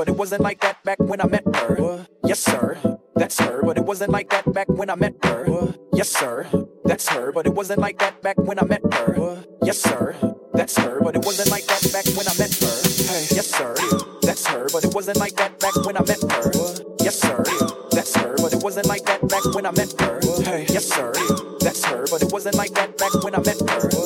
but it wasn't like that back when I met her. Yes, sir, that's her, but it wasn't like that back when I met her. Yes, sir, that's her, but it wasn't like that back when I met her. Yes, sir, that's her, but it wasn't like that back when I met her. Hey. Yes, sir, that's her, but it wasn't like that back when I met her. Yes, sir, that's her, but it wasn't like that back when I met her. Hey. Yes, sir, that's her, but it wasn't like that back when I met her.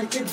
Thank